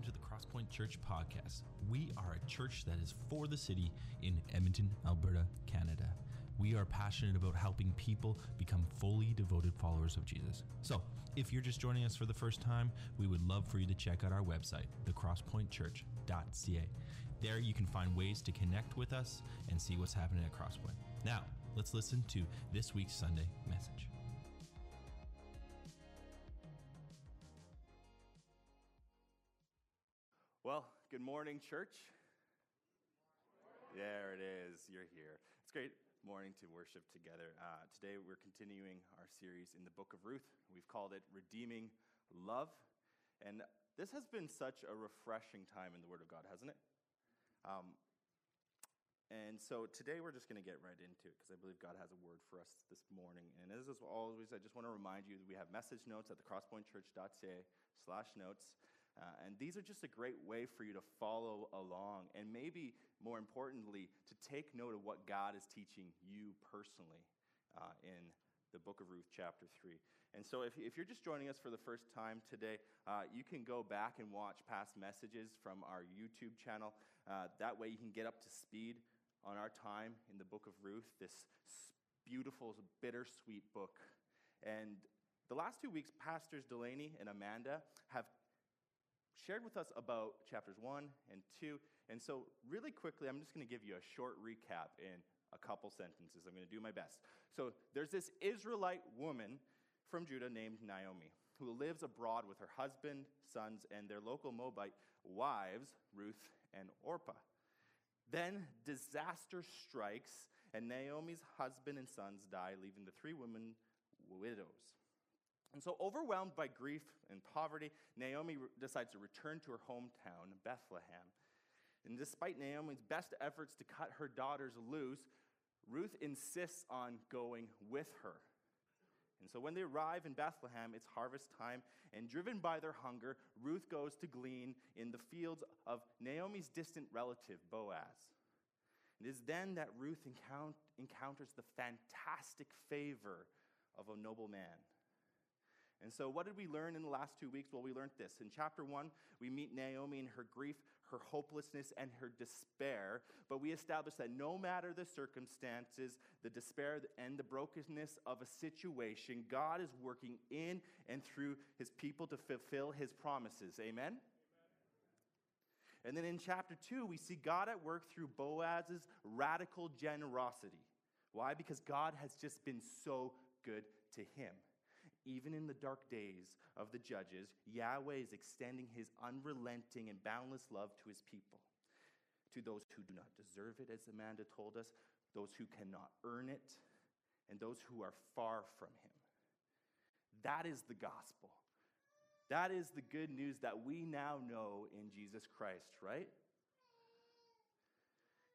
welcome to the Crosspoint Church podcast. We are a church that is for the city in Edmonton, Alberta, Canada. We are passionate about helping people become fully devoted followers of Jesus. So, if you're just joining us for the first time, we would love for you to check out our website, thecrosspointchurch.ca. There you can find ways to connect with us and see what's happening at Crosspoint. Now, let's listen to this week's Sunday message. Morning, church. There it is. You're here. It's great morning to worship together. Uh, today, we're continuing our series in the book of Ruth. We've called it Redeeming Love. And this has been such a refreshing time in the Word of God, hasn't it? Um, and so today, we're just going to get right into it because I believe God has a word for us this morning. And as always, I just want to remind you that we have message notes at the crosspointchurch.ca slash notes. Uh, and these are just a great way for you to follow along and maybe more importantly, to take note of what God is teaching you personally uh, in the book of Ruth, chapter 3. And so, if, if you're just joining us for the first time today, uh, you can go back and watch past messages from our YouTube channel. Uh, that way, you can get up to speed on our time in the book of Ruth, this beautiful, bittersweet book. And the last two weeks, Pastors Delaney and Amanda have shared with us about chapters 1 and 2. And so, really quickly, I'm just going to give you a short recap in a couple sentences. I'm going to do my best. So, there's this Israelite woman from Judah named Naomi who lives abroad with her husband, sons, and their local Moabite wives, Ruth and Orpah. Then disaster strikes, and Naomi's husband and sons die, leaving the three women widows. And so, overwhelmed by grief and poverty, Naomi decides to return to her hometown, Bethlehem. And despite Naomi's best efforts to cut her daughters loose, Ruth insists on going with her. And so, when they arrive in Bethlehem, it's harvest time, and driven by their hunger, Ruth goes to glean in the fields of Naomi's distant relative, Boaz. It is then that Ruth encounters the fantastic favor of a noble man. And so, what did we learn in the last two weeks? Well, we learned this. In chapter one, we meet Naomi in her grief, her hopelessness, and her despair. But we established that no matter the circumstances, the despair, and the brokenness of a situation, God is working in and through his people to fulfill his promises. Amen? And then in chapter two, we see God at work through Boaz's radical generosity. Why? Because God has just been so good to him. Even in the dark days of the judges, Yahweh is extending his unrelenting and boundless love to his people. To those who do not deserve it, as Amanda told us, those who cannot earn it, and those who are far from him. That is the gospel. That is the good news that we now know in Jesus Christ, right?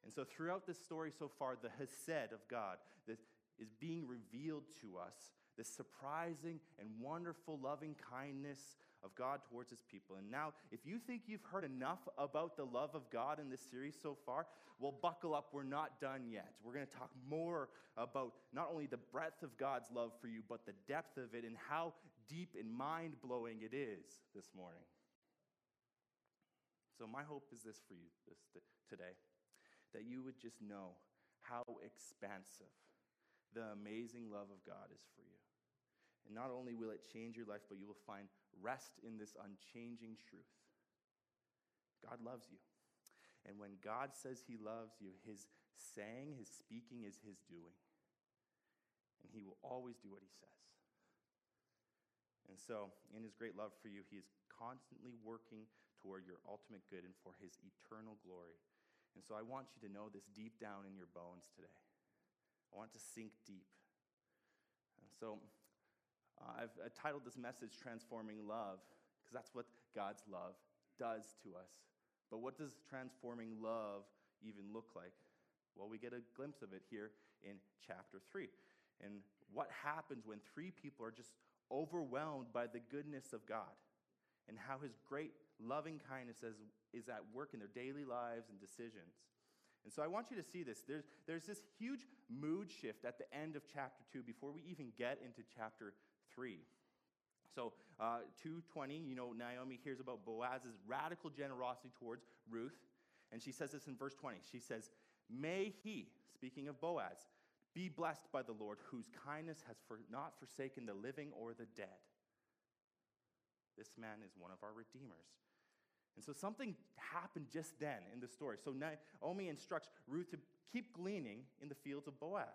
And so, throughout this story so far, the Hesed of God is being revealed to us this surprising and wonderful loving kindness of God towards his people. And now, if you think you've heard enough about the love of God in this series so far, well, buckle up. We're not done yet. We're going to talk more about not only the breadth of God's love for you, but the depth of it and how deep and mind blowing it is this morning. So, my hope is this for you this, today that you would just know how expansive the amazing love of God is for you. And not only will it change your life, but you will find rest in this unchanging truth. God loves you. And when God says he loves you, his saying, his speaking is his doing. And he will always do what he says. And so, in his great love for you, he is constantly working toward your ultimate good and for his eternal glory. And so, I want you to know this deep down in your bones today. I want to sink deep. And so, uh, I've uh, titled this message Transforming Love, because that's what God's love does to us. But what does transforming love even look like? Well, we get a glimpse of it here in chapter 3. And what happens when three people are just overwhelmed by the goodness of God and how his great loving kindness is, is at work in their daily lives and decisions. And so I want you to see this. There's, there's this huge mood shift at the end of chapter 2 before we even get into chapter 3. So, uh, 220, you know, Naomi hears about Boaz's radical generosity towards Ruth, and she says this in verse 20. She says, May he, speaking of Boaz, be blessed by the Lord, whose kindness has for, not forsaken the living or the dead. This man is one of our redeemers. And so something happened just then in the story. So Naomi instructs Ruth to keep gleaning in the fields of Boaz.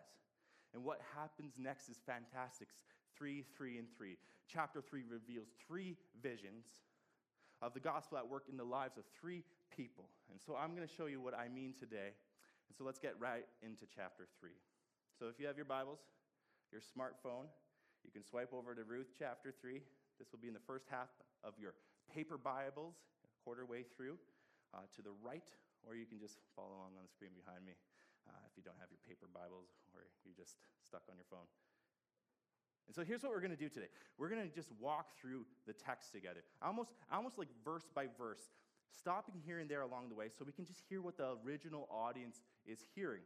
And what happens next is fantastic. 3, 3, and 3. Chapter 3 reveals three visions of the gospel at work in the lives of three people. And so I'm going to show you what I mean today. And so let's get right into chapter 3. So if you have your Bibles, your smartphone, you can swipe over to Ruth chapter 3. This will be in the first half of your paper Bibles, quarter way through, uh, to the right, or you can just follow along on the screen behind me uh, if you don't have your paper Bibles or you're just stuck on your phone. And so here's what we're going to do today. We're going to just walk through the text together, almost, almost like verse by verse, stopping here and there along the way so we can just hear what the original audience is hearing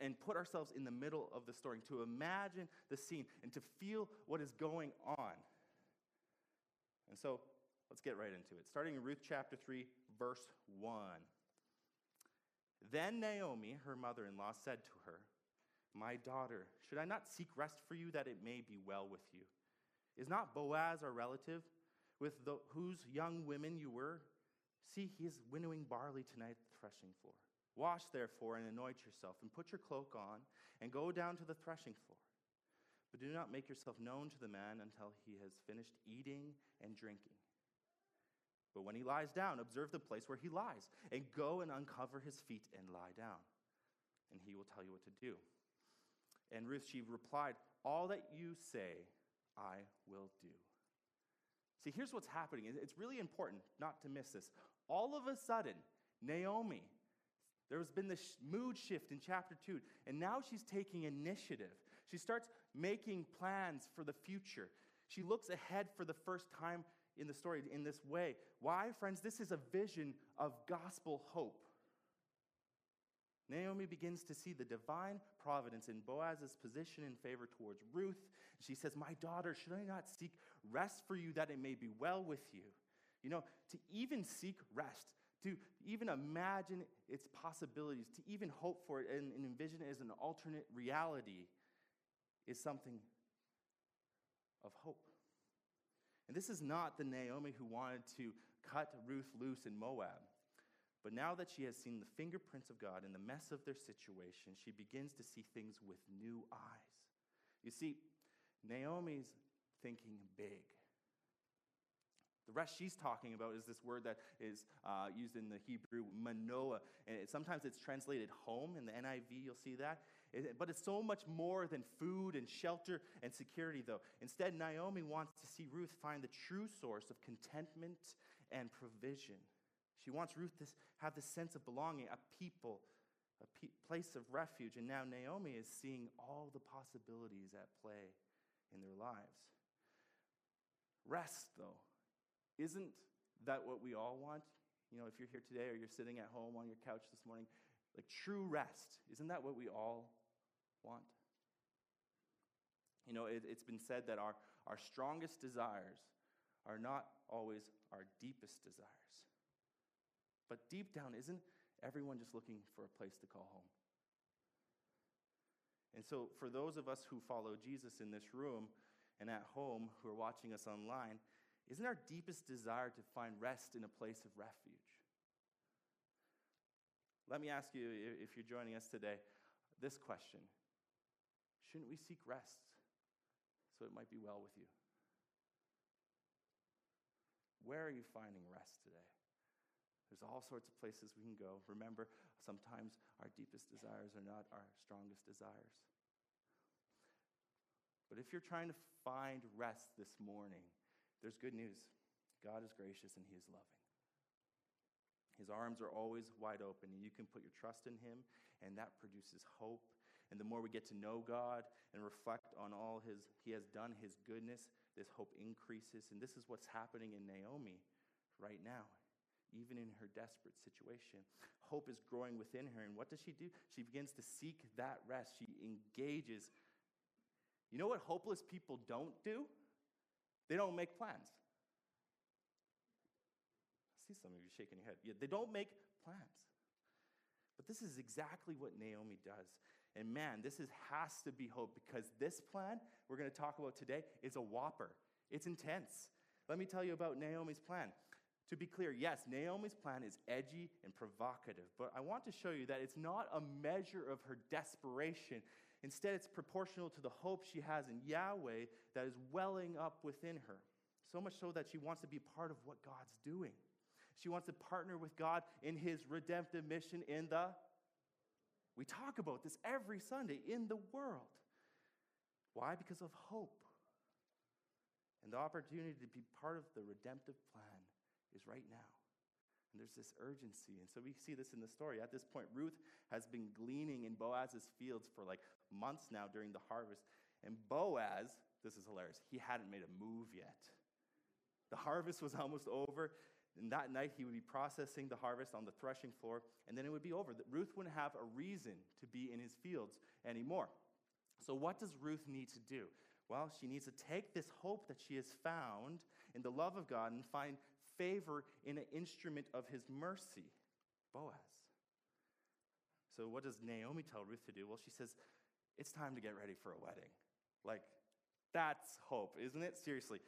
and put ourselves in the middle of the story, to imagine the scene and to feel what is going on. And so let's get right into it. Starting in Ruth chapter 3, verse 1. Then Naomi, her mother in law, said to her, My daughter, should I not seek rest for you that it may be well with you? Is not Boaz our relative, with the, whose young women you were? See, he is winnowing barley tonight at the threshing floor. Wash, therefore, and anoint yourself, and put your cloak on, and go down to the threshing floor. But do not make yourself known to the man until he has finished eating and drinking. But when he lies down, observe the place where he lies, and go and uncover his feet and lie down, and he will tell you what to do. And Ruth, she replied, All that you say, I will do. See, here's what's happening. It's really important not to miss this. All of a sudden, Naomi, there's been this mood shift in chapter 2, and now she's taking initiative. She starts making plans for the future. She looks ahead for the first time in the story in this way. Why, friends? This is a vision of gospel hope. Naomi begins to see the divine providence in Boaz's position and favor towards Ruth. She says, My daughter, should I not seek rest for you that it may be well with you? You know, to even seek rest, to even imagine its possibilities, to even hope for it and, and envision it as an alternate reality is something of hope. And this is not the Naomi who wanted to cut Ruth loose in Moab. But now that she has seen the fingerprints of God in the mess of their situation, she begins to see things with new eyes. You see, Naomi's thinking big. The rest she's talking about is this word that is uh, used in the Hebrew, manoah. And it, sometimes it's translated home. In the NIV, you'll see that. It, but it's so much more than food and shelter and security, though. Instead, Naomi wants to see Ruth find the true source of contentment and provision. She wants Ruth to have the sense of belonging, a people, a pe- place of refuge. And now Naomi is seeing all the possibilities at play in their lives. Rest, though isn't that what we all want? You know, if you're here today or you're sitting at home on your couch this morning, like true rest, isn't that what we all want? You know, it, has been said that our, our strongest desires are not always our deepest desires. But deep down, isn't everyone just looking for a place to call home? And so, for those of us who follow Jesus in this room and at home who are watching us online, isn't our deepest desire to find rest in a place of refuge? Let me ask you, if you're joining us today, this question Shouldn't we seek rest so it might be well with you? Where are you finding rest today? There's all sorts of places we can go. Remember, sometimes our deepest desires are not our strongest desires. But if you're trying to find rest this morning, there's good news God is gracious and He is loving. His arms are always wide open, and you can put your trust in Him, and that produces hope. And the more we get to know God and reflect on all His He has done, His goodness, this hope increases. And this is what's happening in Naomi right now, even in her desperate situation. Hope is growing within her, and what does she do? She begins to seek that rest. She engages. You know what hopeless people don't do? They don't make plans. I see some of you shaking your head. Yeah, they don't make plans. But this is exactly what Naomi does. And man, this is, has to be hope because this plan we're going to talk about today is a whopper. It's intense. Let me tell you about Naomi's plan. To be clear, yes, Naomi's plan is edgy and provocative, but I want to show you that it's not a measure of her desperation. Instead, it's proportional to the hope she has in Yahweh that is welling up within her. So much so that she wants to be part of what God's doing. She wants to partner with God in his redemptive mission in the, we talk about this every Sunday, in the world. Why? Because of hope. And the opportunity to be part of the redemptive plan is right now. And there's this urgency. And so we see this in the story. At this point, Ruth has been gleaning in Boaz's fields for like months now during the harvest. And Boaz, this is hilarious, he hadn't made a move yet. The harvest was almost over. And that night, he would be processing the harvest on the threshing floor, and then it would be over. Ruth wouldn't have a reason to be in his fields anymore. So, what does Ruth need to do? Well, she needs to take this hope that she has found in the love of God and find favor in an instrument of his mercy, Boaz. So, what does Naomi tell Ruth to do? Well, she says, It's time to get ready for a wedding. Like, that's hope, isn't it? Seriously.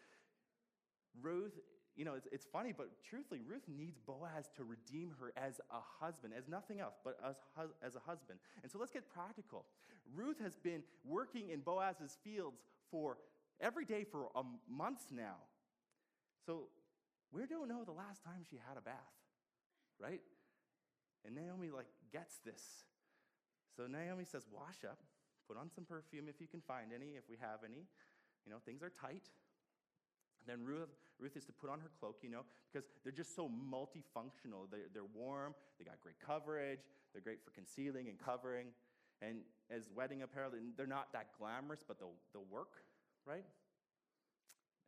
Ruth, you know, it's, it's funny, but truthfully, Ruth needs Boaz to redeem her as a husband, as nothing else, but as, as a husband. And so let's get practical. Ruth has been working in Boaz's fields for every day for a months now. So we don't know the last time she had a bath, right? And Naomi like gets this. So Naomi says, "Wash up, put on some perfume if you can find any, if we have any. You know, things are tight." Then Ruth, Ruth is to put on her cloak, you know, because they're just so multifunctional. They're, they're warm, they got great coverage, they're great for concealing and covering. And as wedding apparel, they're not that glamorous, but they'll, they'll work, right?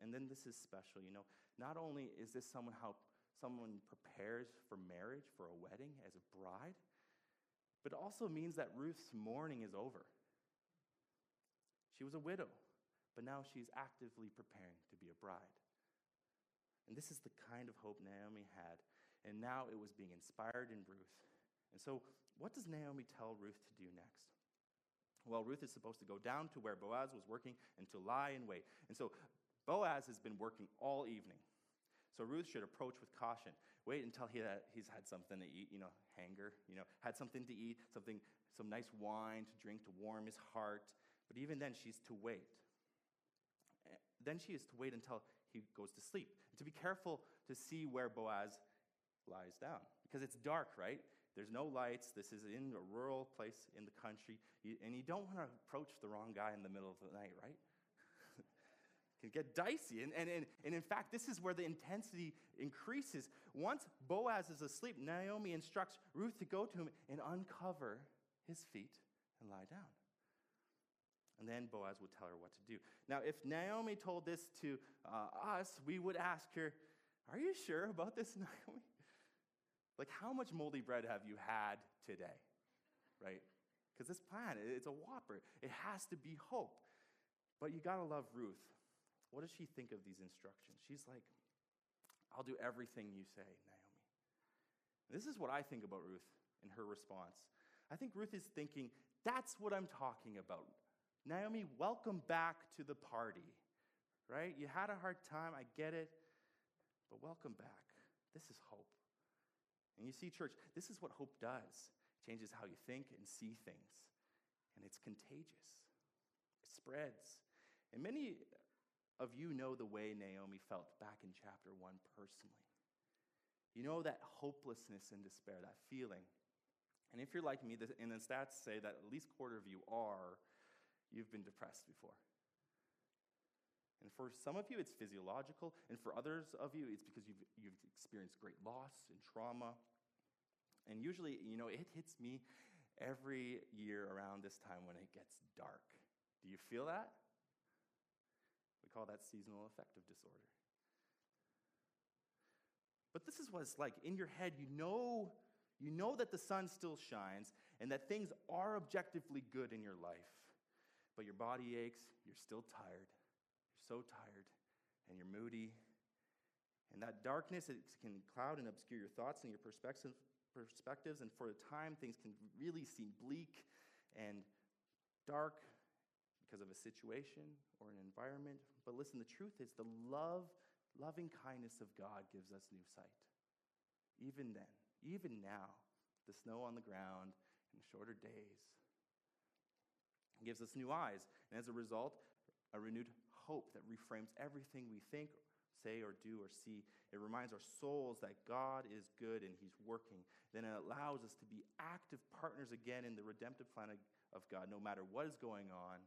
And then this is special, you know. Not only is this someone how someone prepares for marriage, for a wedding as a bride, but it also means that Ruth's mourning is over. She was a widow, but now she's actively preparing to be a bride. And this is the kind of hope Naomi had. And now it was being inspired in Ruth. And so, what does Naomi tell Ruth to do next? Well, Ruth is supposed to go down to where Boaz was working and to lie in wait. And so, Boaz has been working all evening. So Ruth should approach with caution. Wait until he had, he's had something to eat, you know, hanger, you know, had something to eat, something, some nice wine to drink to warm his heart. But even then, she's to wait. Then she is to wait until he goes to sleep. And to be careful to see where Boaz lies down. Because it's dark, right? There's no lights. This is in a rural place in the country. And you don't want to approach the wrong guy in the middle of the night, right? Can get dicey. And, and, and, and in fact, this is where the intensity increases. Once Boaz is asleep, Naomi instructs Ruth to go to him and uncover his feet and lie down. And then Boaz would tell her what to do. Now, if Naomi told this to uh, us, we would ask her, Are you sure about this, Naomi? Like, how much moldy bread have you had today? Right? Because this plan, it's a whopper. It has to be hope. But you got to love Ruth what does she think of these instructions? She's like, I'll do everything you say, Naomi. This is what I think about Ruth in her response. I think Ruth is thinking, that's what I'm talking about. Naomi, welcome back to the party, right? You had a hard time, I get it, but welcome back. This is hope. And you see, church, this is what hope does it changes how you think and see things, and it's contagious, it spreads. And many of you know the way Naomi felt back in chapter 1 personally. You know that hopelessness and despair, that feeling. And if you're like me, and the stats say that at least quarter of you are, you've been depressed before. And for some of you, it's physiological, and for others of you, it's because you've, you've experienced great loss and trauma. And usually, you know, it hits me every year around this time when it gets dark. Do you feel that? Call that seasonal affective disorder. But this is what it's like. In your head, you know, you know that the sun still shines and that things are objectively good in your life. But your body aches, you're still tired. You're so tired, and you're moody. And that darkness, it can cloud and obscure your thoughts and your perspective, perspectives. And for a time, things can really seem bleak and dark because of a situation or an environment. But listen, the truth is the love, loving kindness of God gives us new sight. Even then, even now, the snow on the ground and shorter days gives us new eyes. And as a result, a renewed hope that reframes everything we think, say, or do, or see. It reminds our souls that God is good and He's working. Then it allows us to be active partners again in the redemptive plan of God, no matter what is going on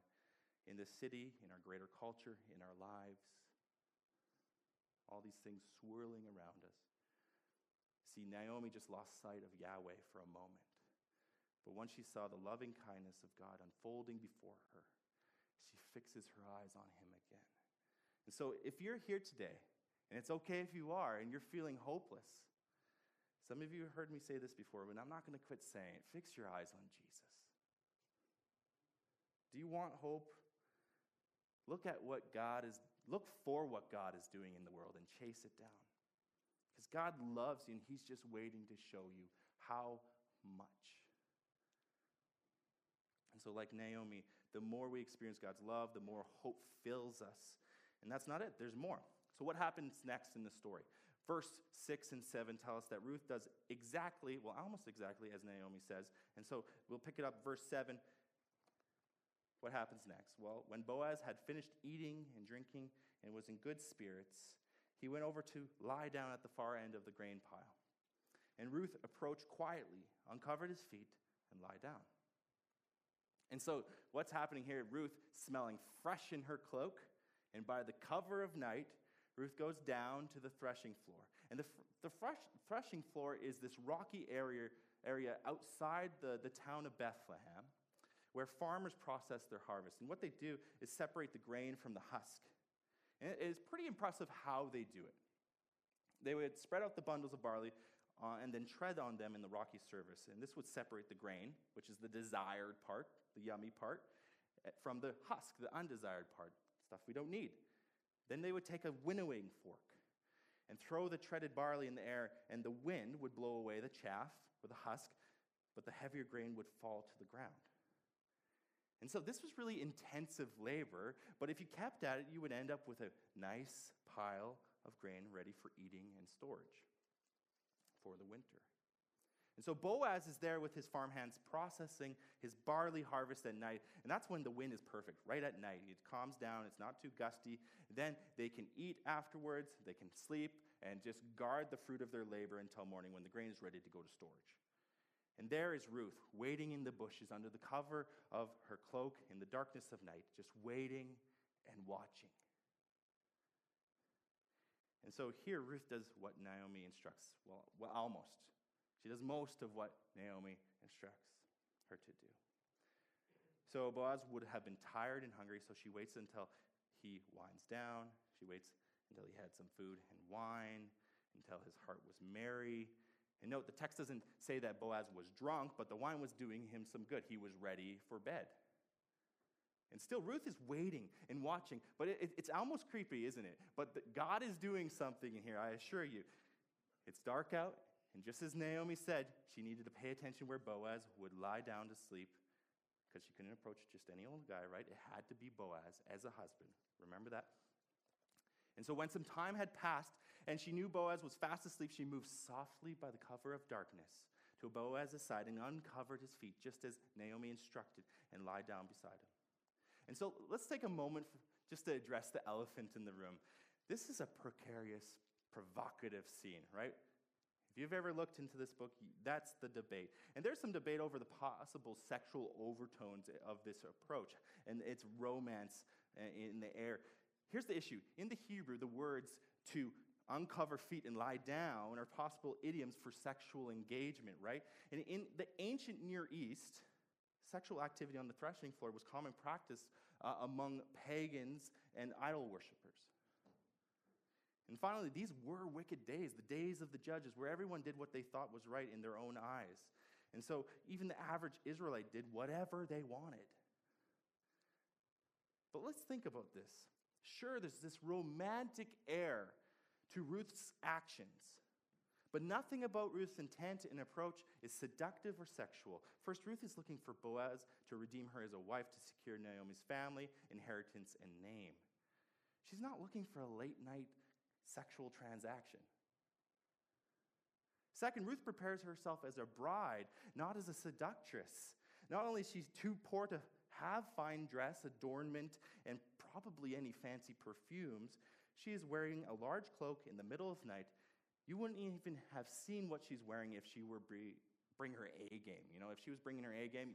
in the city, in our greater culture, in our lives. All these things swirling around us. See, Naomi just lost sight of Yahweh for a moment. But once she saw the loving kindness of God unfolding before her, she fixes her eyes on him again. And so, if you're here today, and it's okay if you are, and you're feeling hopeless, some of you have heard me say this before, but I'm not going to quit saying it. Fix your eyes on Jesus. Do you want hope? Look at what God is, look for what God is doing in the world and chase it down. Because God loves you and He's just waiting to show you how much. And so, like Naomi, the more we experience God's love, the more hope fills us. And that's not it, there's more. So, what happens next in the story? Verse 6 and 7 tell us that Ruth does exactly, well, almost exactly as Naomi says. And so we'll pick it up, verse 7. What happens next? Well, when Boaz had finished eating and drinking and was in good spirits, he went over to lie down at the far end of the grain pile. And Ruth approached quietly, uncovered his feet, and lie down. And so, what's happening here? Ruth, smelling fresh in her cloak, and by the cover of night, Ruth goes down to the threshing floor. And the, the fresh, threshing floor is this rocky area, area outside the, the town of Bethlehem where farmers process their harvest. And what they do is separate the grain from the husk. And it's pretty impressive how they do it. They would spread out the bundles of barley uh, and then tread on them in the rocky surface. And this would separate the grain, which is the desired part, the yummy part, eh, from the husk, the undesired part, stuff we don't need. Then they would take a winnowing fork and throw the treaded barley in the air, and the wind would blow away the chaff or the husk, but the heavier grain would fall to the ground. And so this was really intensive labor, but if you kept at it, you would end up with a nice pile of grain ready for eating and storage for the winter. And so Boaz is there with his farmhands processing his barley harvest at night. And that's when the wind is perfect, right at night. It calms down, it's not too gusty. Then they can eat afterwards, they can sleep, and just guard the fruit of their labor until morning when the grain is ready to go to storage. And there is Ruth, waiting in the bushes under the cover of her cloak in the darkness of night, just waiting and watching. And so here Ruth does what Naomi instructs. Well, well, almost. She does most of what Naomi instructs her to do. So Boaz would have been tired and hungry, so she waits until he winds down. She waits until he had some food and wine, until his heart was merry, and note, the text doesn't say that Boaz was drunk, but the wine was doing him some good. He was ready for bed. And still, Ruth is waiting and watching, but it, it's almost creepy, isn't it? But the, God is doing something in here, I assure you. It's dark out, and just as Naomi said, she needed to pay attention where Boaz would lie down to sleep because she couldn't approach just any old guy, right? It had to be Boaz as a husband. Remember that? And so when some time had passed and she knew Boaz was fast asleep, she moved softly by the cover of darkness to Boaz's side and uncovered his feet, just as Naomi instructed, and lied down beside him. And so let's take a moment just to address the elephant in the room. This is a precarious, provocative scene, right? If you've ever looked into this book, that's the debate. And there's some debate over the possible sexual overtones of this approach and its romance uh, in the air. Here's the issue in the Hebrew, the words to uncover feet and lie down are possible idioms for sexual engagement, right? And in the ancient Near East, sexual activity on the threshing floor was common practice uh, among pagans and idol worshippers. And finally, these were wicked days, the days of the judges, where everyone did what they thought was right in their own eyes. And so even the average Israelite did whatever they wanted. But let's think about this. Sure, there's this romantic air to Ruth's actions. But nothing about Ruth's intent and approach is seductive or sexual. First, Ruth is looking for Boaz to redeem her as a wife to secure Naomi's family, inheritance, and name. She's not looking for a late night sexual transaction. Second, Ruth prepares herself as a bride, not as a seductress. Not only is she too poor to have fine dress, adornment, and probably any fancy perfumes, she is wearing a large cloak in the middle of night you wouldn't even have seen what she's wearing if she were bring, her A game. You know, if she was bringing her A game,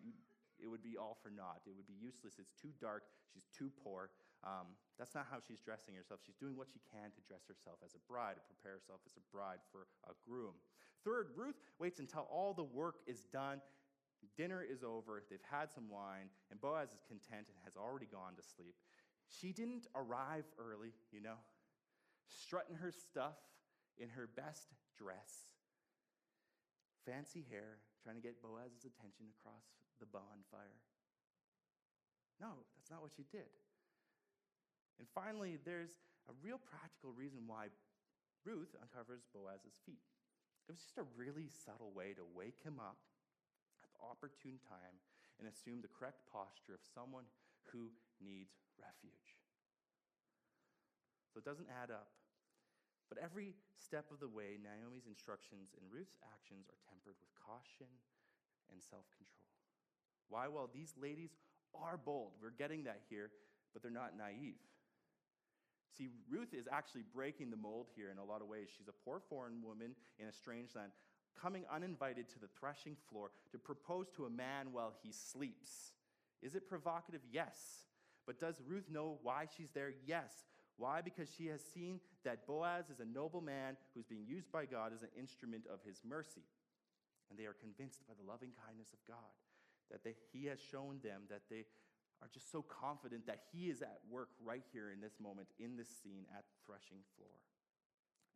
it would be all for naught. It would be useless. It's too dark. She's too poor. Um, that's not how she's dressing herself. She's doing what she can to dress herself as a bride, to prepare herself as a bride for a groom. Third, Ruth waits until all the work is done. Dinner is over. They've had some wine, and Boaz is content and has already gone to sleep. She didn't arrive early, you know, strutting her stuff in her best dress, fancy hair, trying to get Boaz's attention across the bonfire. No, that's not what she did. And finally, there's a real practical reason why Ruth uncovers Boaz's feet. It was just a really subtle way to wake him up at the opportune time and assume the correct posture of someone who needs refuge. So it doesn't add up. But every step of the way, Naomi's instructions and Ruth's actions are tempered with caution and self control. Why? Well, these ladies are bold. We're getting that here, but they're not naive. See, Ruth is actually breaking the mold here in a lot of ways. She's a poor foreign woman in a strange land, coming uninvited to the threshing floor to propose to a man while he sleeps. Is it provocative? Yes. But does Ruth know why she's there? Yes. Why? Because she has seen that Boaz is a noble man who's being used by God as an instrument of his mercy. And they are convinced by the loving kindness of God that they, he has shown them that they are just so confident that he is at work right here in this moment, in this scene at threshing floor.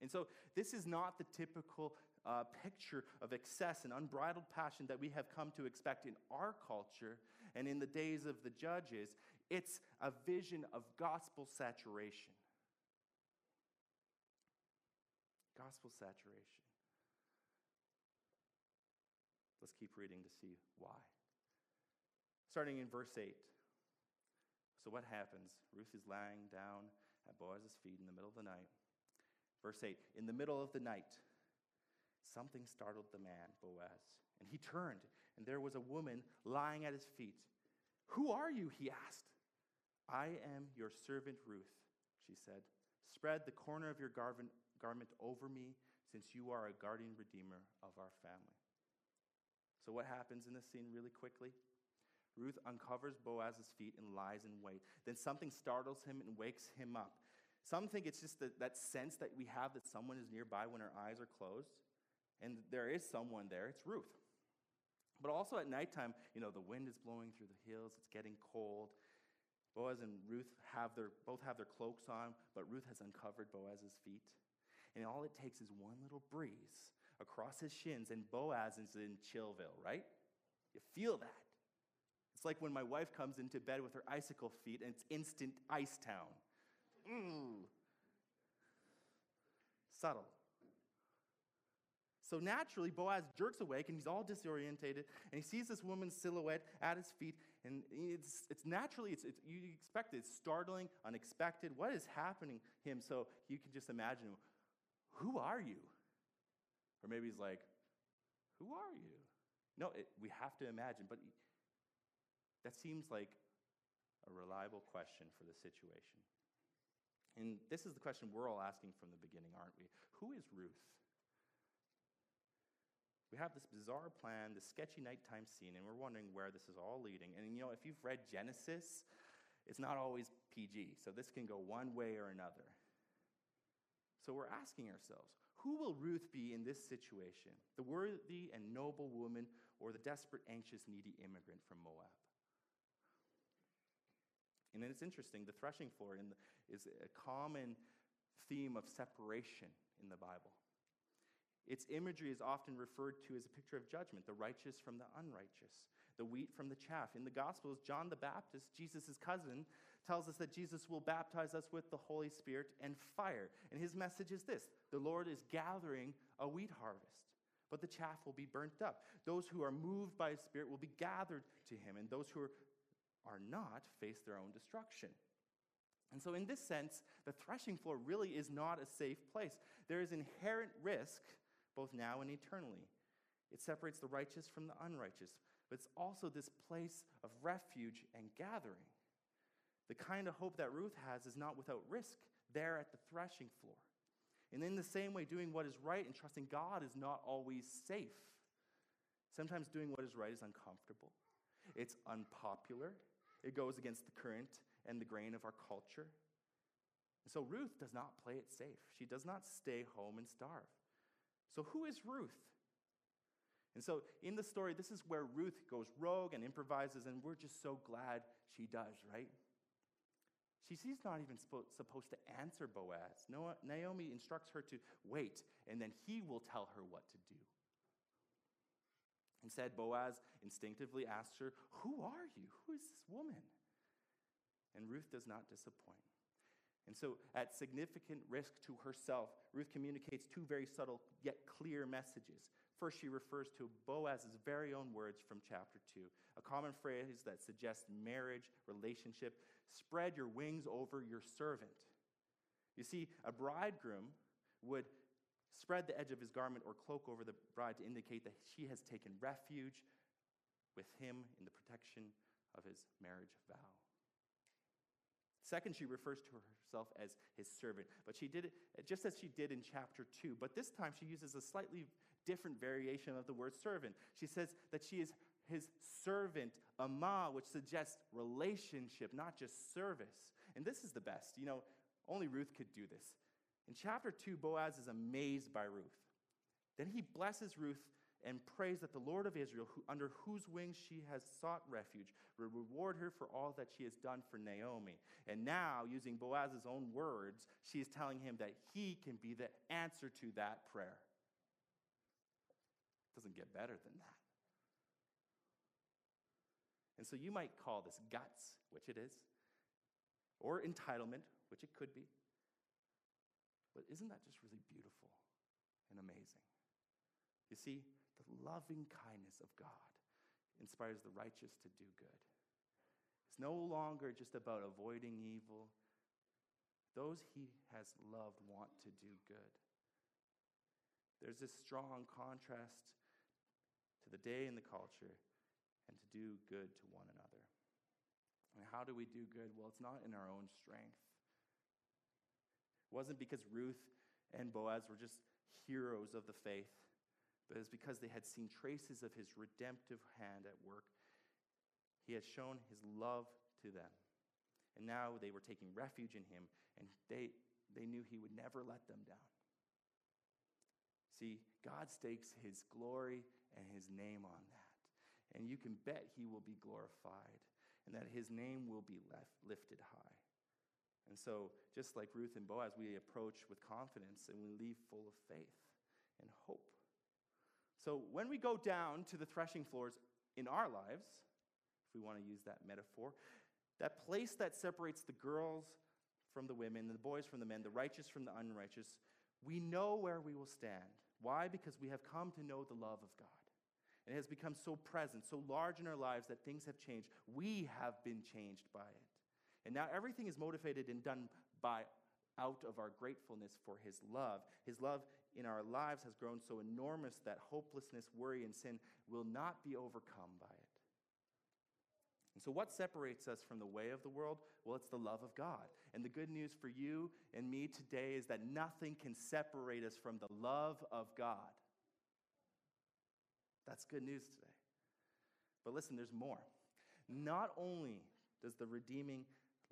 And so, this is not the typical uh, picture of excess and unbridled passion that we have come to expect in our culture and in the days of the judges. It's a vision of gospel saturation. Gospel saturation. Let's keep reading to see why. Starting in verse 8. So, what happens? Ruth is lying down at Boaz's feet in the middle of the night. Verse 8 In the middle of the night, something startled the man, Boaz, and he turned, and there was a woman lying at his feet. Who are you? He asked. I am your servant Ruth, she said. Spread the corner of your garment, over me, since you are a guardian redeemer of our family. So, what happens in this scene really quickly? Ruth uncovers Boaz's feet and lies in wait. Then something startles him and wakes him up. Some think it's just that sense that we have that someone is nearby when our eyes are closed. And there is someone there. It's Ruth. But also at nighttime, you know, the wind is blowing through the hills, it's getting cold. Boaz and Ruth have their, both have their cloaks on, but Ruth has uncovered Boaz's feet. And all it takes is one little breeze across his shins, and Boaz is in Chillville, right? You feel that. It's like when my wife comes into bed with her icicle feet and it's instant ice town. Mm. Subtle. So naturally, Boaz jerks awake and he's all disorientated and he sees this woman's silhouette at his feet. And it's, it's naturally, it's, it's, you expect it. It's startling, unexpected. What is happening him? So you can just imagine, who are you? Or maybe he's like, who are you? No, it, we have to imagine. But that seems like a reliable question for the situation. And this is the question we're all asking from the beginning, aren't we? Who is Ruth? We have this bizarre plan, this sketchy nighttime scene, and we're wondering where this is all leading. And you know, if you've read Genesis, it's not always PG, so this can go one way or another. So we're asking ourselves who will Ruth be in this situation? The worthy and noble woman or the desperate, anxious, needy immigrant from Moab? And then it's interesting, the threshing floor the, is a common theme of separation in the Bible. Its imagery is often referred to as a picture of judgment the righteous from the unrighteous, the wheat from the chaff. In the Gospels, John the Baptist, Jesus' cousin, tells us that Jesus will baptize us with the Holy Spirit and fire. And his message is this the Lord is gathering a wheat harvest, but the chaff will be burnt up. Those who are moved by his Spirit will be gathered to him, and those who are, are not face their own destruction. And so, in this sense, the threshing floor really is not a safe place. There is inherent risk, both now and eternally. It separates the righteous from the unrighteous, but it's also this place of refuge and gathering. The kind of hope that Ruth has is not without risk there at the threshing floor. And in the same way, doing what is right and trusting God is not always safe. Sometimes doing what is right is uncomfortable, it's unpopular, it goes against the current and the grain of our culture. And so Ruth does not play it safe. She does not stay home and starve. So, who is Ruth? And so, in the story, this is where Ruth goes rogue and improvises, and we're just so glad she does, right? She's not even supposed to answer Boaz. Naomi instructs her to wait, and then he will tell her what to do. Instead, Boaz instinctively asks her, Who are you? Who is this woman? And Ruth does not disappoint. And so, at significant risk to herself, Ruth communicates two very subtle yet clear messages. First, she refers to Boaz's very own words from chapter 2, a common phrase that suggests marriage, relationship. Spread your wings over your servant. You see, a bridegroom would spread the edge of his garment or cloak over the bride to indicate that she has taken refuge with him in the protection of his marriage vow. Second, she refers to herself as his servant, but she did it just as she did in chapter 2. But this time she uses a slightly different variation of the word servant. She says that she is his servant, ama, which suggests relationship, not just service. And this is the best. You know, only Ruth could do this. In chapter 2, Boaz is amazed by Ruth. Then he blesses Ruth and prays that the Lord of Israel, who, under whose wings she has sought refuge, will reward her for all that she has done for Naomi. And now, using Boaz's own words, she is telling him that he can be the answer to that prayer. It doesn't get better than that. And so you might call this guts, which it is, or entitlement, which it could be. But isn't that just really beautiful and amazing? You see, the loving kindness of God inspires the righteous to do good. It's no longer just about avoiding evil. Those he has loved want to do good. There's this strong contrast to the day and the culture and to do good to one another. And how do we do good? Well, it's not in our own strength. It wasn't because Ruth and Boaz were just heroes of the faith but it's because they had seen traces of his redemptive hand at work. He had shown his love to them. And now they were taking refuge in him, and they, they knew he would never let them down. See, God stakes his glory and his name on that. And you can bet he will be glorified and that his name will be left, lifted high. And so, just like Ruth and Boaz, we approach with confidence and we leave full of faith. So when we go down to the threshing floors in our lives, if we want to use that metaphor, that place that separates the girls from the women, the boys from the men, the righteous from the unrighteous, we know where we will stand. Why? Because we have come to know the love of God. And it has become so present, so large in our lives that things have changed. We have been changed by it. And now everything is motivated and done by out of our gratefulness for his love. His love in our lives has grown so enormous that hopelessness, worry, and sin will not be overcome by it. And so, what separates us from the way of the world? Well, it's the love of God. And the good news for you and me today is that nothing can separate us from the love of God. That's good news today. But listen, there's more. Not only does the redeeming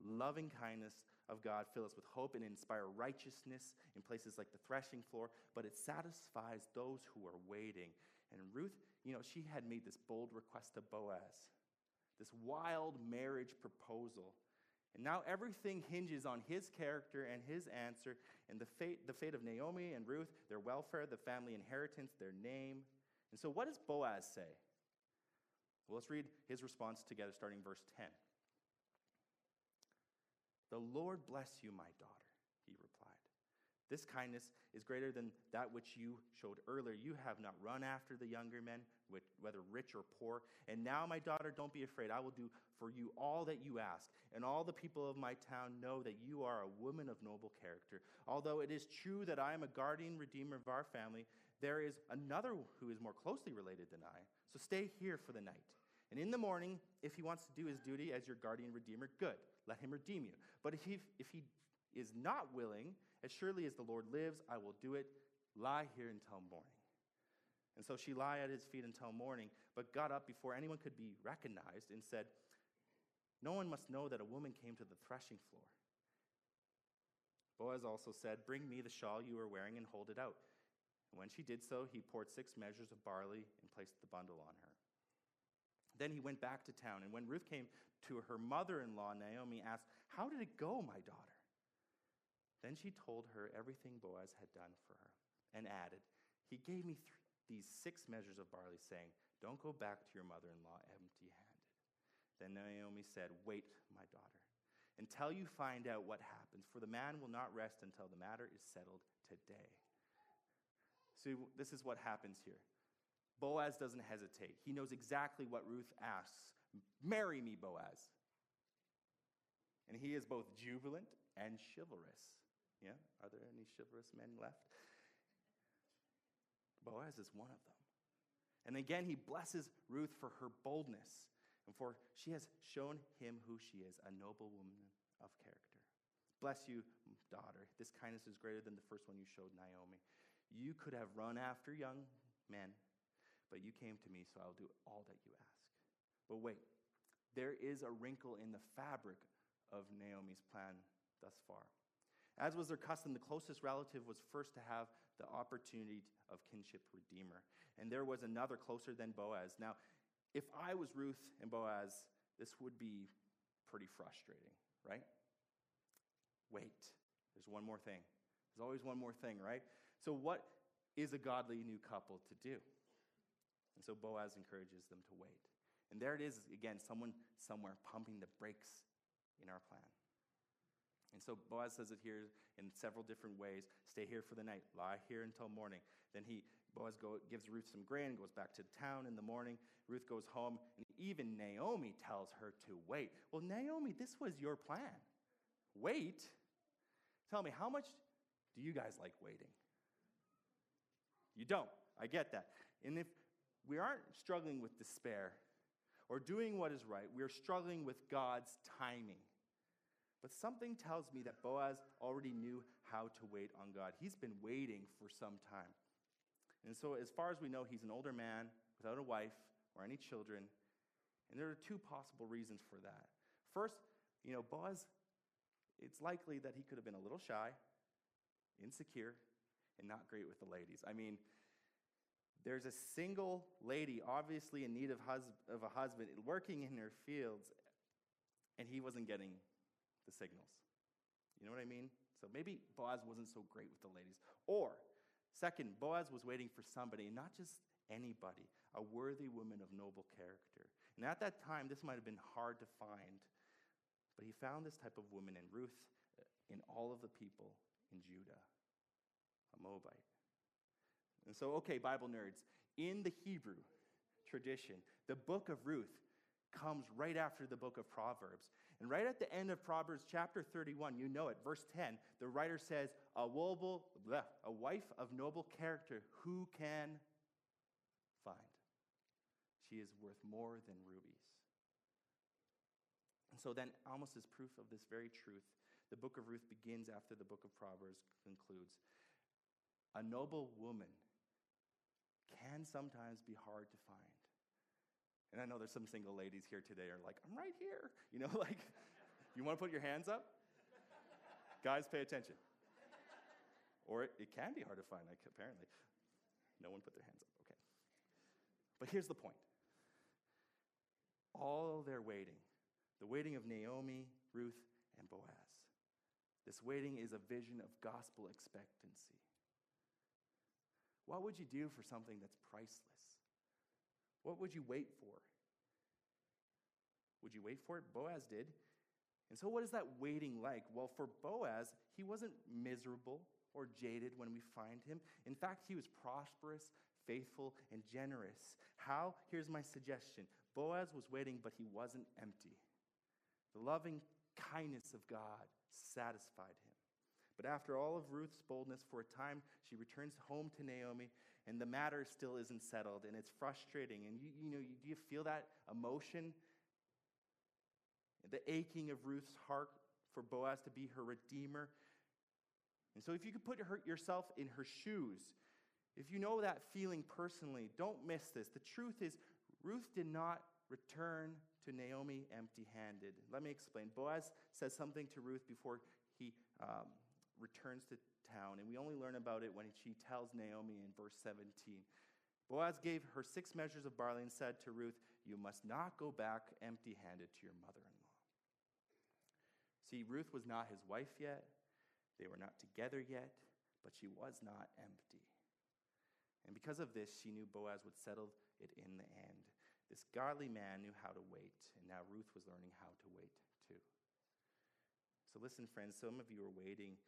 loving kindness of God fill us with hope and inspire righteousness in places like the threshing floor, but it satisfies those who are waiting. And Ruth, you know, she had made this bold request to Boaz, this wild marriage proposal. And now everything hinges on his character and his answer and the fate, the fate of Naomi and Ruth, their welfare, the family inheritance, their name. And so, what does Boaz say? Well, let's read his response together, starting verse 10. The Lord bless you, my daughter, he replied. This kindness is greater than that which you showed earlier. You have not run after the younger men, whether rich or poor. And now, my daughter, don't be afraid. I will do for you all that you ask. And all the people of my town know that you are a woman of noble character. Although it is true that I am a guardian redeemer of our family, there is another who is more closely related than I. So stay here for the night. And in the morning, if he wants to do his duty as your guardian redeemer, good. Let him redeem you. But if he, if he is not willing, as surely as the Lord lives, I will do it. Lie here until morning. And so she lay at his feet until morning, but got up before anyone could be recognized and said, No one must know that a woman came to the threshing floor. Boaz also said, Bring me the shawl you are wearing and hold it out. And when she did so, he poured six measures of barley and placed the bundle on her. Then he went back to town, and when Ruth came to her mother in law, Naomi asked, How did it go, my daughter? Then she told her everything Boaz had done for her and added, He gave me th- these six measures of barley, saying, Don't go back to your mother in law empty handed. Then Naomi said, Wait, my daughter, until you find out what happens, for the man will not rest until the matter is settled today. See, this is what happens here. Boaz doesn't hesitate. He knows exactly what Ruth asks Marry me, Boaz. And he is both jubilant and chivalrous. Yeah? Are there any chivalrous men left? Boaz is one of them. And again, he blesses Ruth for her boldness and for she has shown him who she is, a noble woman of character. Bless you, daughter. This kindness is greater than the first one you showed Naomi. You could have run after young men, but you came to me, so I'll do all that you ask. But wait, there is a wrinkle in the fabric of Naomi's plan thus far. As was their custom, the closest relative was first to have the opportunity of kinship redeemer. And there was another closer than Boaz. Now, if I was Ruth and Boaz, this would be pretty frustrating, right? Wait, there's one more thing. There's always one more thing, right? So, what is a godly new couple to do? And so Boaz encourages them to wait. And there it is again, someone somewhere pumping the brakes in our plan. And so Boaz says it here in several different ways. Stay here for the night. Lie here until morning. Then he Boaz go, gives Ruth some grain, goes back to town in the morning. Ruth goes home, and even Naomi tells her to wait. Well, Naomi, this was your plan. Wait. Tell me, how much do you guys like waiting? You don't. I get that. And if we aren't struggling with despair or doing what is right, we are struggling with God's timing. But something tells me that Boaz already knew how to wait on God. He's been waiting for some time. And so, as far as we know, he's an older man without a wife or any children. And there are two possible reasons for that. First, you know, Boaz, it's likely that he could have been a little shy, insecure, and not great with the ladies. I mean, there's a single lady, obviously in need of, hus- of a husband, working in her fields, and he wasn't getting the signals. You know what I mean? So maybe Boaz wasn't so great with the ladies. Or, second, Boaz was waiting for somebody, not just anybody, a worthy woman of noble character. And at that time, this might have been hard to find, but he found this type of woman in Ruth, uh, in all of the people in Judah, a Moabite. And so, okay, Bible nerds, in the Hebrew tradition, the book of Ruth comes right after the book of Proverbs. And right at the end of Proverbs chapter 31, you know it, verse 10, the writer says, A, woble, a wife of noble character, who can find? She is worth more than rubies. And so then, almost as proof of this very truth, the book of Ruth begins after the book of Proverbs concludes. A noble woman can sometimes be hard to find. And I know there's some single ladies here today are like, I'm right here. You know, like, you want to put your hands up? Guys, pay attention. Or it, it can be hard to find, like, apparently. No one put their hands up. Okay. But here's the point all their waiting, the waiting of Naomi, Ruth, and Boaz, this waiting is a vision of gospel expectancy. What would you do for something that's priceless? What would you wait for? Would you wait for it? Boaz did. And so, what is that waiting like? Well, for Boaz, he wasn't miserable or jaded when we find him. In fact, he was prosperous, faithful, and generous. How? Here's my suggestion Boaz was waiting, but he wasn't empty. The loving kindness of God satisfied him. But after all of Ruth's boldness, for a time, she returns home to Naomi, and the matter still isn't settled, and it's frustrating. And you, you know, do you feel that emotion? The aching of Ruth's heart for Boaz to be her redeemer. And so, if you could put her, yourself in her shoes, if you know that feeling personally, don't miss this. The truth is, Ruth did not return to Naomi empty handed. Let me explain. Boaz says something to Ruth before he um, returns to town, and we only learn about it when she tells Naomi in verse 17. Boaz gave her six measures of barley and said to Ruth, You must not go back empty handed to your mother in law. See, Ruth was not his wife yet, they were not together yet, but she was not empty. And because of this, she knew Boaz would settle it in the end. This godly man knew how to wait, and now Ruth was learning how to wait too. So, listen, friends, some of you are waiting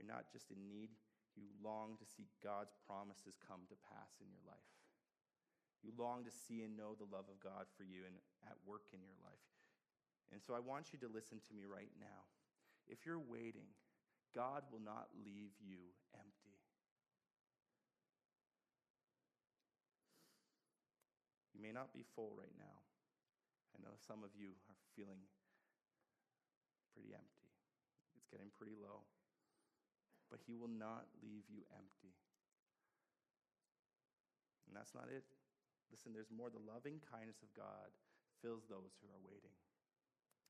you're not just in need, you long to see God's promises come to pass in your life. You long to see and know the love of God for you and at work in your life. And so I want you to listen to me right now. If you're waiting, God will not leave you empty. You may not be full right now. I know some of you are feeling pretty empty. It's getting pretty low but he will not leave you empty. And that's not it. Listen, there's more. The loving kindness of God fills those who are waiting.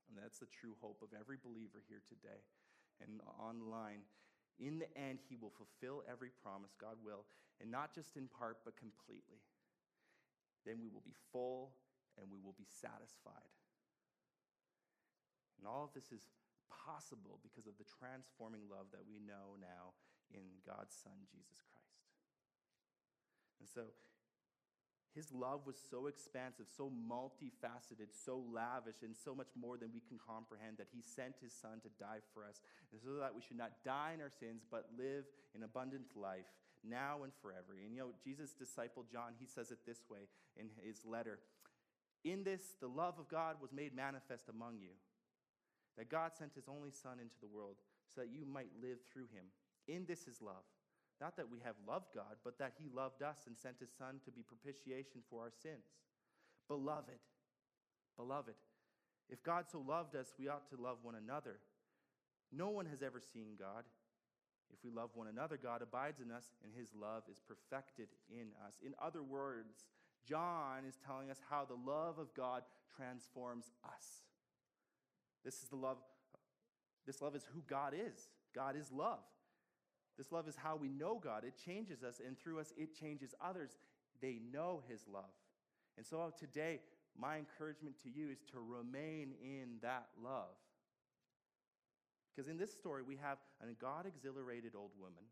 And that's the true hope of every believer here today and online. In the end, he will fulfill every promise, God will, and not just in part, but completely. Then we will be full and we will be satisfied. And all of this is possible because of the transforming love that we know now in God's Son, Jesus Christ. And so, his love was so expansive, so multifaceted, so lavish, and so much more than we can comprehend that he sent his son to die for us, so that we should not die in our sins, but live an abundant life now and forever. And you know, Jesus' disciple John, he says it this way in his letter In this, the love of God was made manifest among you that God sent his only Son into the world so that you might live through him. In this is love. Not that we have loved God, but that he loved us and sent his Son to be propitiation for our sins. Beloved, beloved, if God so loved us, we ought to love one another. No one has ever seen God. If we love one another, God abides in us, and his love is perfected in us. In other words, John is telling us how the love of God transforms us. This is the love. This love is who God is. God is love. This love is how we know God. It changes us, and through us, it changes others. They know His love. And so today, my encouragement to you is to remain in that love. Because in this story, we have a God exhilarated old woman,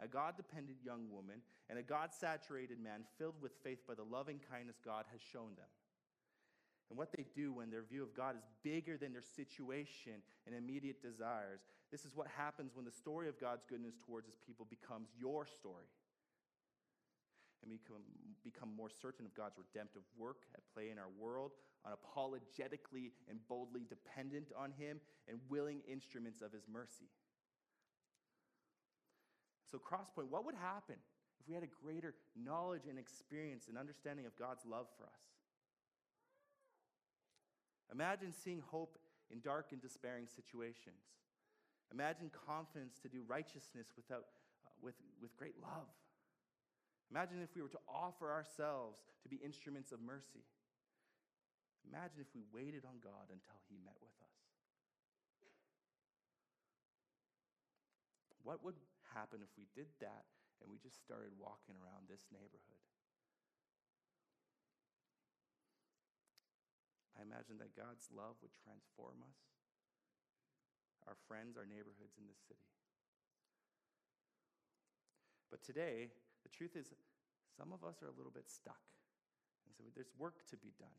a God dependent young woman, and a God saturated man filled with faith by the loving kindness God has shown them and what they do when their view of God is bigger than their situation and immediate desires. This is what happens when the story of God's goodness towards his people becomes your story. And become, become more certain of God's redemptive work at play in our world, unapologetically and boldly dependent on him, and willing instruments of his mercy. So, Crosspoint, what would happen if we had a greater knowledge and experience and understanding of God's love for us? Imagine seeing hope in dark and despairing situations. Imagine confidence to do righteousness without, uh, with, with great love. Imagine if we were to offer ourselves to be instruments of mercy. Imagine if we waited on God until He met with us. What would happen if we did that and we just started walking around this neighborhood? I imagine that God's love would transform us, our friends, our neighborhoods in this city. But today, the truth is, some of us are a little bit stuck. And so there's work to be done.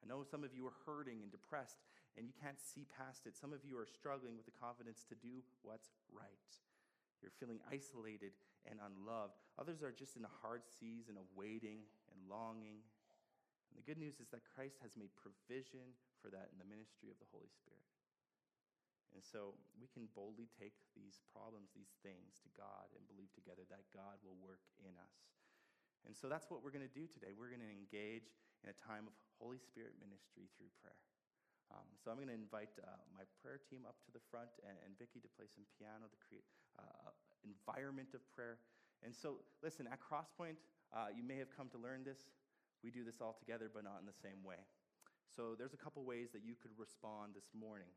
I know some of you are hurting and depressed, and you can't see past it. Some of you are struggling with the confidence to do what's right. You're feeling isolated and unloved. Others are just in a hard season of waiting and longing. And the good news is that Christ has made provision for that in the ministry of the Holy Spirit. And so we can boldly take these problems, these things to God and believe together that God will work in us. And so that's what we're going to do today. We're going to engage in a time of Holy Spirit ministry through prayer. Um, so I'm going to invite uh, my prayer team up to the front and, and Vicky to play some piano to create uh, environment of prayer. And so, listen, at Crosspoint, uh, you may have come to learn this. We do this all together, but not in the same way. So there's a couple ways that you could respond this morning.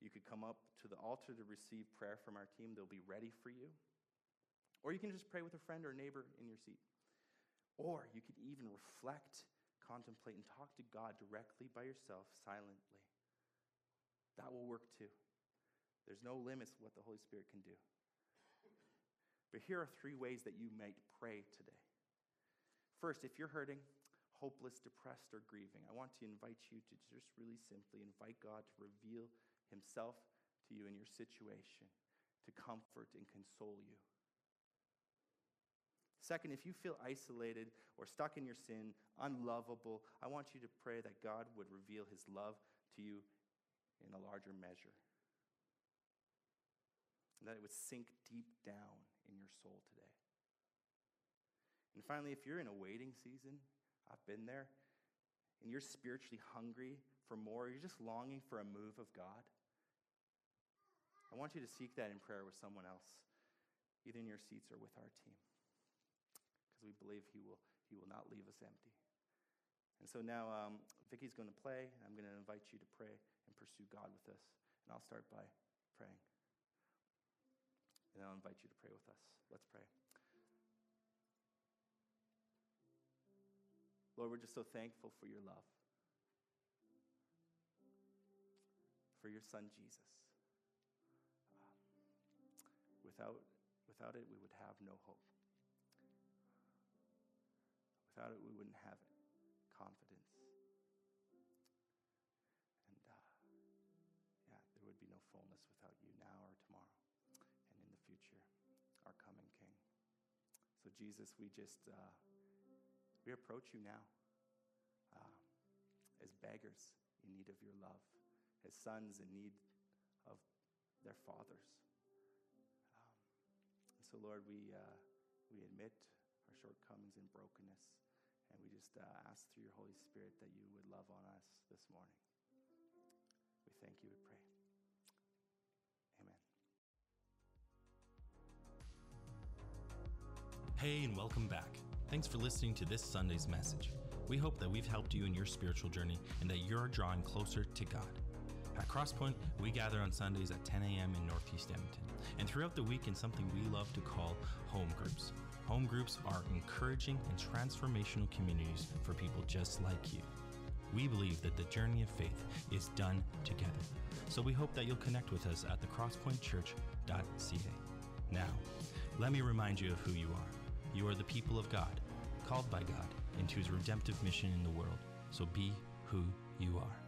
You could come up to the altar to receive prayer from our team. They'll be ready for you. Or you can just pray with a friend or neighbor in your seat. Or you could even reflect contemplate and talk to God directly by yourself silently. That will work too. There's no limits what the Holy Spirit can do. But here are three ways that you might pray today. First, if you're hurting, hopeless, depressed, or grieving, I want to invite you to just really simply invite God to reveal Himself to you in your situation, to comfort and console you. Second, if you feel isolated or stuck in your sin, unlovable, I want you to pray that God would reveal his love to you in a larger measure. And that it would sink deep down in your soul today. And finally, if you're in a waiting season, I've been there, and you're spiritually hungry for more, you're just longing for a move of God, I want you to seek that in prayer with someone else, either in your seats or with our team because we believe he will, he will not leave us empty. And so now um, Vicky's going to play, and I'm going to invite you to pray and pursue God with us. And I'll start by praying. And I'll invite you to pray with us. Let's pray. Lord, we're just so thankful for your love, for your son, Jesus. Without, without it, we would have no hope. Without it, we wouldn't have it. confidence. And uh, yeah, there would be no fullness without you now or tomorrow and in the future, our coming King. So, Jesus, we just, uh, we approach you now uh, as beggars in need of your love, as sons in need of their fathers. Um, so, Lord, we, uh, we admit our shortcomings and brokenness. And we just uh, ask through your Holy Spirit that you would love on us this morning. We thank you, we pray. Amen. Hey, and welcome back. Thanks for listening to this Sunday's message. We hope that we've helped you in your spiritual journey and that you're drawing closer to God. At Crosspoint, we gather on Sundays at 10 a.m. in Northeast Edmonton, and throughout the week in something we love to call home groups. Home groups are encouraging and transformational communities for people just like you. We believe that the journey of faith is done together. So we hope that you'll connect with us at thecrosspointchurch.ca. Now, let me remind you of who you are. You are the people of God, called by God into his redemptive mission in the world. So be who you are.